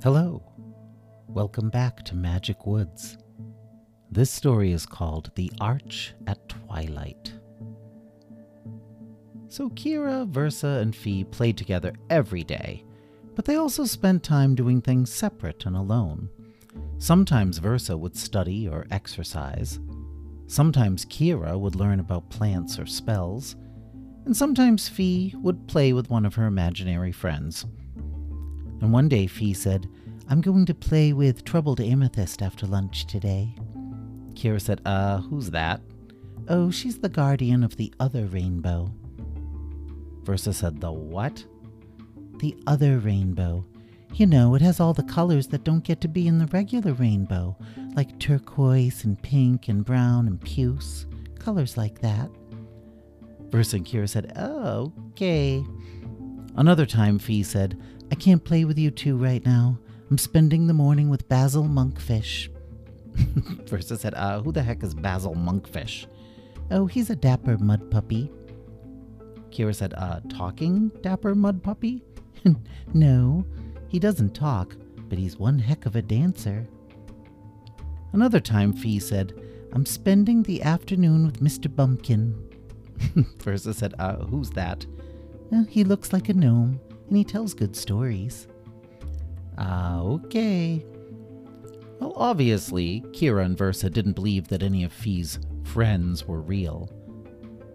Hello. Welcome back to Magic Woods. This story is called The Arch at Twilight. So Kira, Versa, and Fee played together every day, but they also spent time doing things separate and alone. Sometimes Versa would study or exercise. Sometimes Kira would learn about plants or spells. And sometimes Fee would play with one of her imaginary friends. And one day Fee said, I'm going to play with Troubled Amethyst after lunch today. Kira said, Uh, who's that? Oh, she's the guardian of the other rainbow. Versa said, The what? The other rainbow. You know, it has all the colors that don't get to be in the regular rainbow, like turquoise and pink and brown and puce. Colors like that. Versa and Kira said, Oh, okay. Another time, Fee said, I can't play with you two right now. I'm spending the morning with Basil Monkfish. Versa said, uh, who the heck is Basil Monkfish? Oh, he's a dapper mud puppy. Kira said, uh, talking dapper mud puppy? no, he doesn't talk, but he's one heck of a dancer. Another time, Fee said, I'm spending the afternoon with Mr. Bumpkin. Versa said, uh, who's that? Uh, he looks like a gnome, and he tells good stories. Ah, okay. Well, obviously, Kira and Versa didn't believe that any of Fee's friends were real.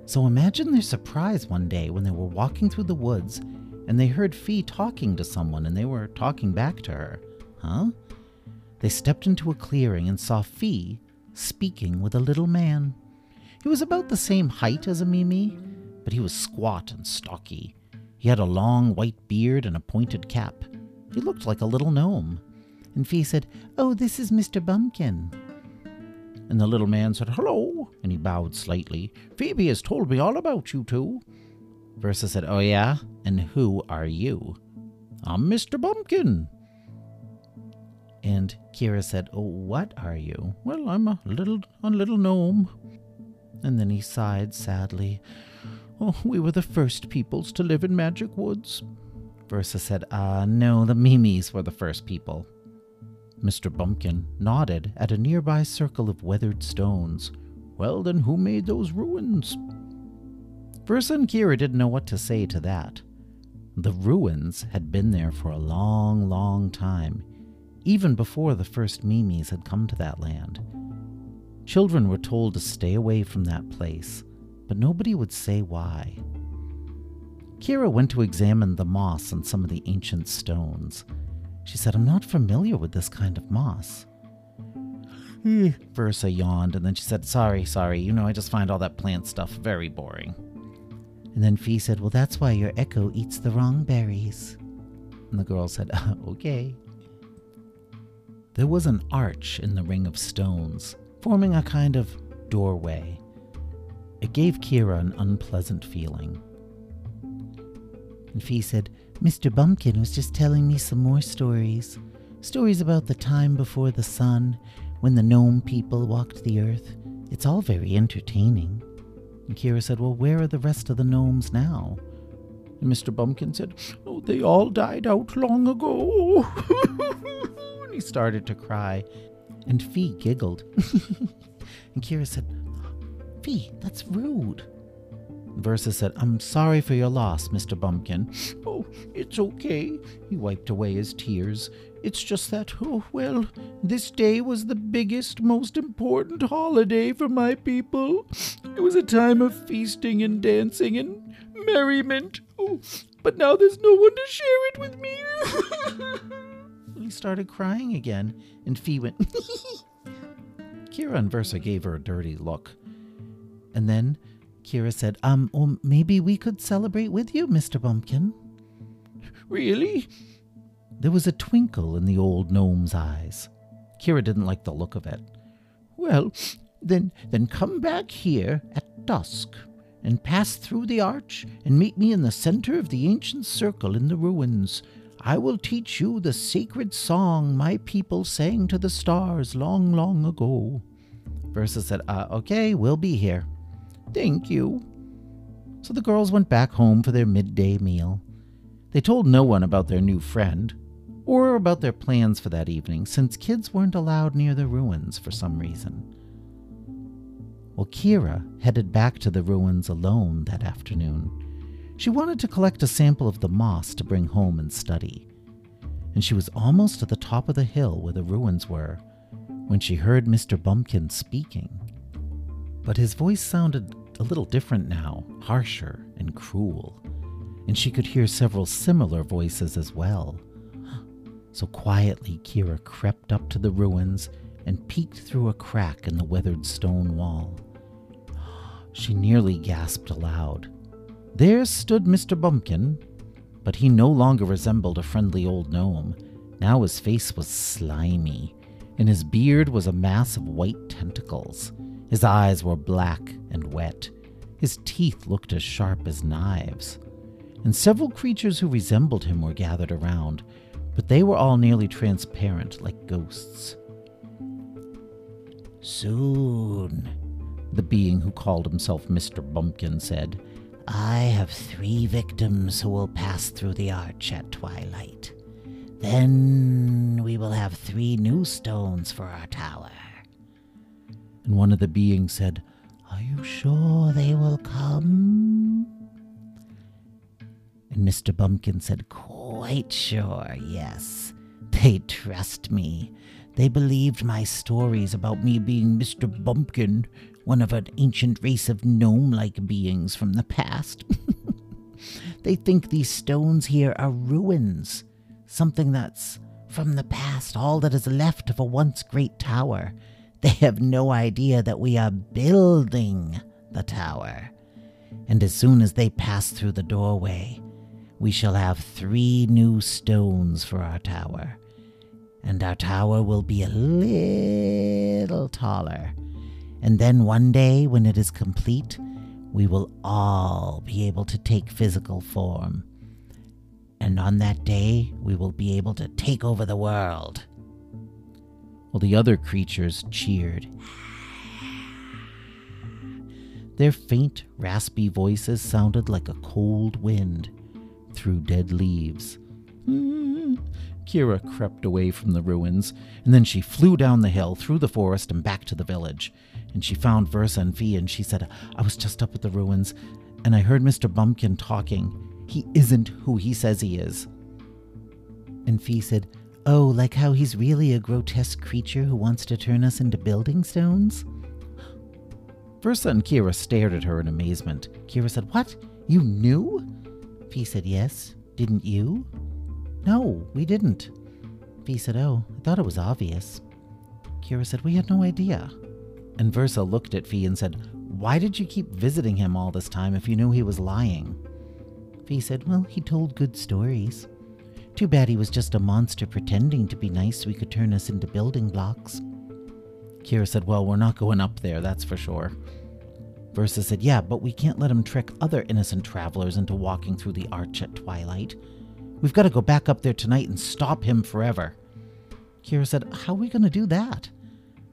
So imagine their surprise one day when they were walking through the woods and they heard Fee talking to someone and they were talking back to her. Huh? They stepped into a clearing and saw Fee speaking with a little man. He was about the same height as a Mimi, but he was squat and stocky. He had a long white beard and a pointed cap. He looked like a little gnome. And Fee said, Oh, this is Mr. Bumpkin. And the little man said, Hello, and he bowed slightly. Phoebe has told me all about you two. Versa said, Oh, yeah? And who are you? I'm Mr. Bumpkin. And Kira said, Oh, what are you? Well, I'm a little, a little gnome. And then he sighed sadly. Oh, we were the first peoples to live in Magic Woods. Versa said, Ah, uh, no, the Mimis were the first people. Mr. Bumpkin nodded at a nearby circle of weathered stones. Well, then who made those ruins? Versa and Kira didn't know what to say to that. The ruins had been there for a long, long time, even before the first Mimis had come to that land. Children were told to stay away from that place, but nobody would say why. Kira went to examine the moss on some of the ancient stones. She said, I'm not familiar with this kind of moss. Eh. Versa yawned, and then she said, Sorry, sorry, you know, I just find all that plant stuff very boring. And then Fee said, Well, that's why your echo eats the wrong berries. And the girl said, Okay. There was an arch in the ring of stones, forming a kind of doorway. It gave Kira an unpleasant feeling. And Fee said, Mr. Bumpkin was just telling me some more stories. Stories about the time before the sun, when the gnome people walked the earth. It's all very entertaining. And Kira said, Well, where are the rest of the gnomes now? And Mr. Bumpkin said, Oh, they all died out long ago. and he started to cry. And Fee giggled. and Kira said, Fee, that's rude. Versa said, I'm sorry for your loss, Mr. Bumpkin. Oh, it's okay. He wiped away his tears. It's just that, oh, well, this day was the biggest, most important holiday for my people. It was a time of feasting and dancing and merriment. Oh, but now there's no one to share it with me. he started crying again, and Fee went, Kira and Versa gave her a dirty look. And then Kira said, Um, well, maybe we could celebrate with you, Mr. Bumpkin. Really? There was a twinkle in the old gnome's eyes. Kira didn't like the look of it. Well, then, then come back here at dusk and pass through the arch and meet me in the center of the ancient circle in the ruins. I will teach you the sacred song my people sang to the stars long, long ago. Versa said, uh, okay, we'll be here. Thank you. So the girls went back home for their midday meal. They told no one about their new friend. or about their plans for that evening, since kids weren't allowed near the ruins for some reason. Well, Kira headed back to the ruins alone that afternoon. She wanted to collect a sample of the moss to bring home and study. And she was almost at the top of the hill where the ruins were when she heard Mr. Bumpkin speaking. But his voice sounded a little different now, harsher and cruel, and she could hear several similar voices as well. So quietly, Kira crept up to the ruins and peeked through a crack in the weathered stone wall. She nearly gasped aloud. There stood Mr. Bumpkin, but he no longer resembled a friendly old gnome. Now his face was slimy, and his beard was a mass of white tentacles. His eyes were black and wet. His teeth looked as sharp as knives. And several creatures who resembled him were gathered around, but they were all nearly transparent like ghosts. Soon, the being who called himself Mr. Bumpkin said, I have three victims who will pass through the arch at twilight. Then we will have three new stones for our tower. And one of the beings said, Are you sure they will come? And Mr. Bumpkin said, Quite sure, yes. They trust me. They believed my stories about me being Mr. Bumpkin, one of an ancient race of gnome like beings from the past. they think these stones here are ruins, something that's from the past, all that is left of a once great tower. They have no idea that we are building the tower. And as soon as they pass through the doorway, we shall have three new stones for our tower and our tower will be a little taller. And then one day, when it is complete, we will all be able to take physical form. And on that day, we will be able to take over the world. Well, the other creatures cheered. Their faint, raspy voices sounded like a cold wind through dead leaves. Mm. Kira crept away from the ruins, and then she flew down the hill, through the forest, and back to the village. And she found Versa and Fee, and she said, I was just up at the ruins, and I heard Mr. Bumpkin talking. He isn't who he says he is. And Fee said, Oh, like how he's really a grotesque creature who wants to turn us into building stones? Versa and Kira stared at her in amazement. Kira said, What? You knew? Fee said, Yes. Didn't you? No, we didn't. Fee said, Oh, I thought it was obvious. Kira said, We had no idea. And Versa looked at Fee and said, Why did you keep visiting him all this time if you knew he was lying? Fee said, Well, he told good stories. Too bad he was just a monster pretending to be nice so he could turn us into building blocks. Kira said, Well, we're not going up there, that's for sure. Versa said, Yeah, but we can't let him trick other innocent travelers into walking through the arch at twilight. We've got to go back up there tonight and stop him forever. Kira said, How are we going to do that?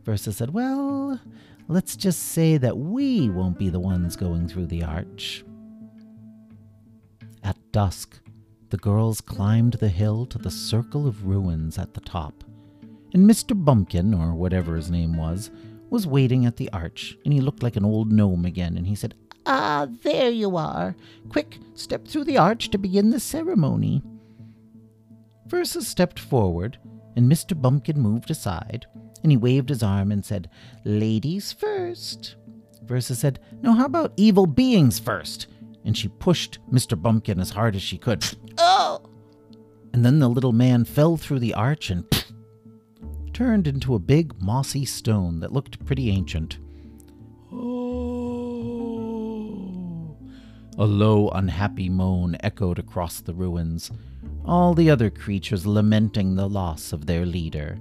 Versa said, Well, let's just say that we won't be the ones going through the arch. At dusk, the girls climbed the hill to the circle of ruins at the top. And Mr. Bumpkin, or whatever his name was, was waiting at the arch, and he looked like an old gnome again, and he said, Ah, there you are. Quick, step through the arch to begin the ceremony. Versa stepped forward, and Mr. Bumpkin moved aside, and he waved his arm and said, Ladies first. Versa said, No, how about evil beings first? And she pushed Mr. Bumpkin as hard as she could. And then the little man fell through the arch and turned into a big mossy stone that looked pretty ancient. A low, unhappy moan echoed across the ruins all the other creatures lamenting the loss of their leader.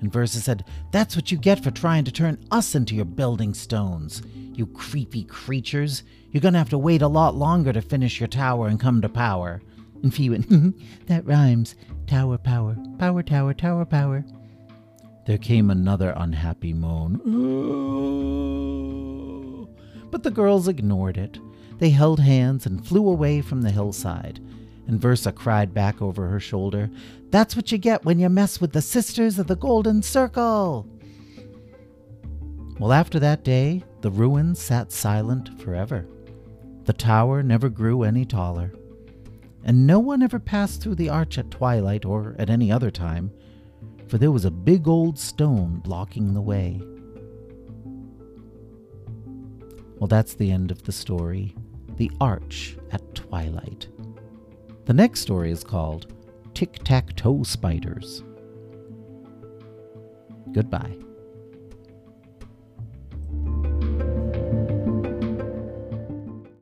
And Versa said, That's what you get for trying to turn us into your building stones. You creepy creatures. You're gonna have to wait a lot longer to finish your tower and come to power. And Fee went, mm-hmm. That rhymes. Tower power, power tower, tower power. There came another unhappy moan. But the girls ignored it. They held hands and flew away from the hillside and Versa cried back over her shoulder, That's what you get when you mess with the Sisters of the Golden Circle! Well, after that day, the ruins sat silent forever. The tower never grew any taller, and no one ever passed through the arch at twilight or at any other time, for there was a big old stone blocking the way. Well, that's the end of the story The Arch at Twilight. The next story is called Tic Tac Toe Spiders. Goodbye.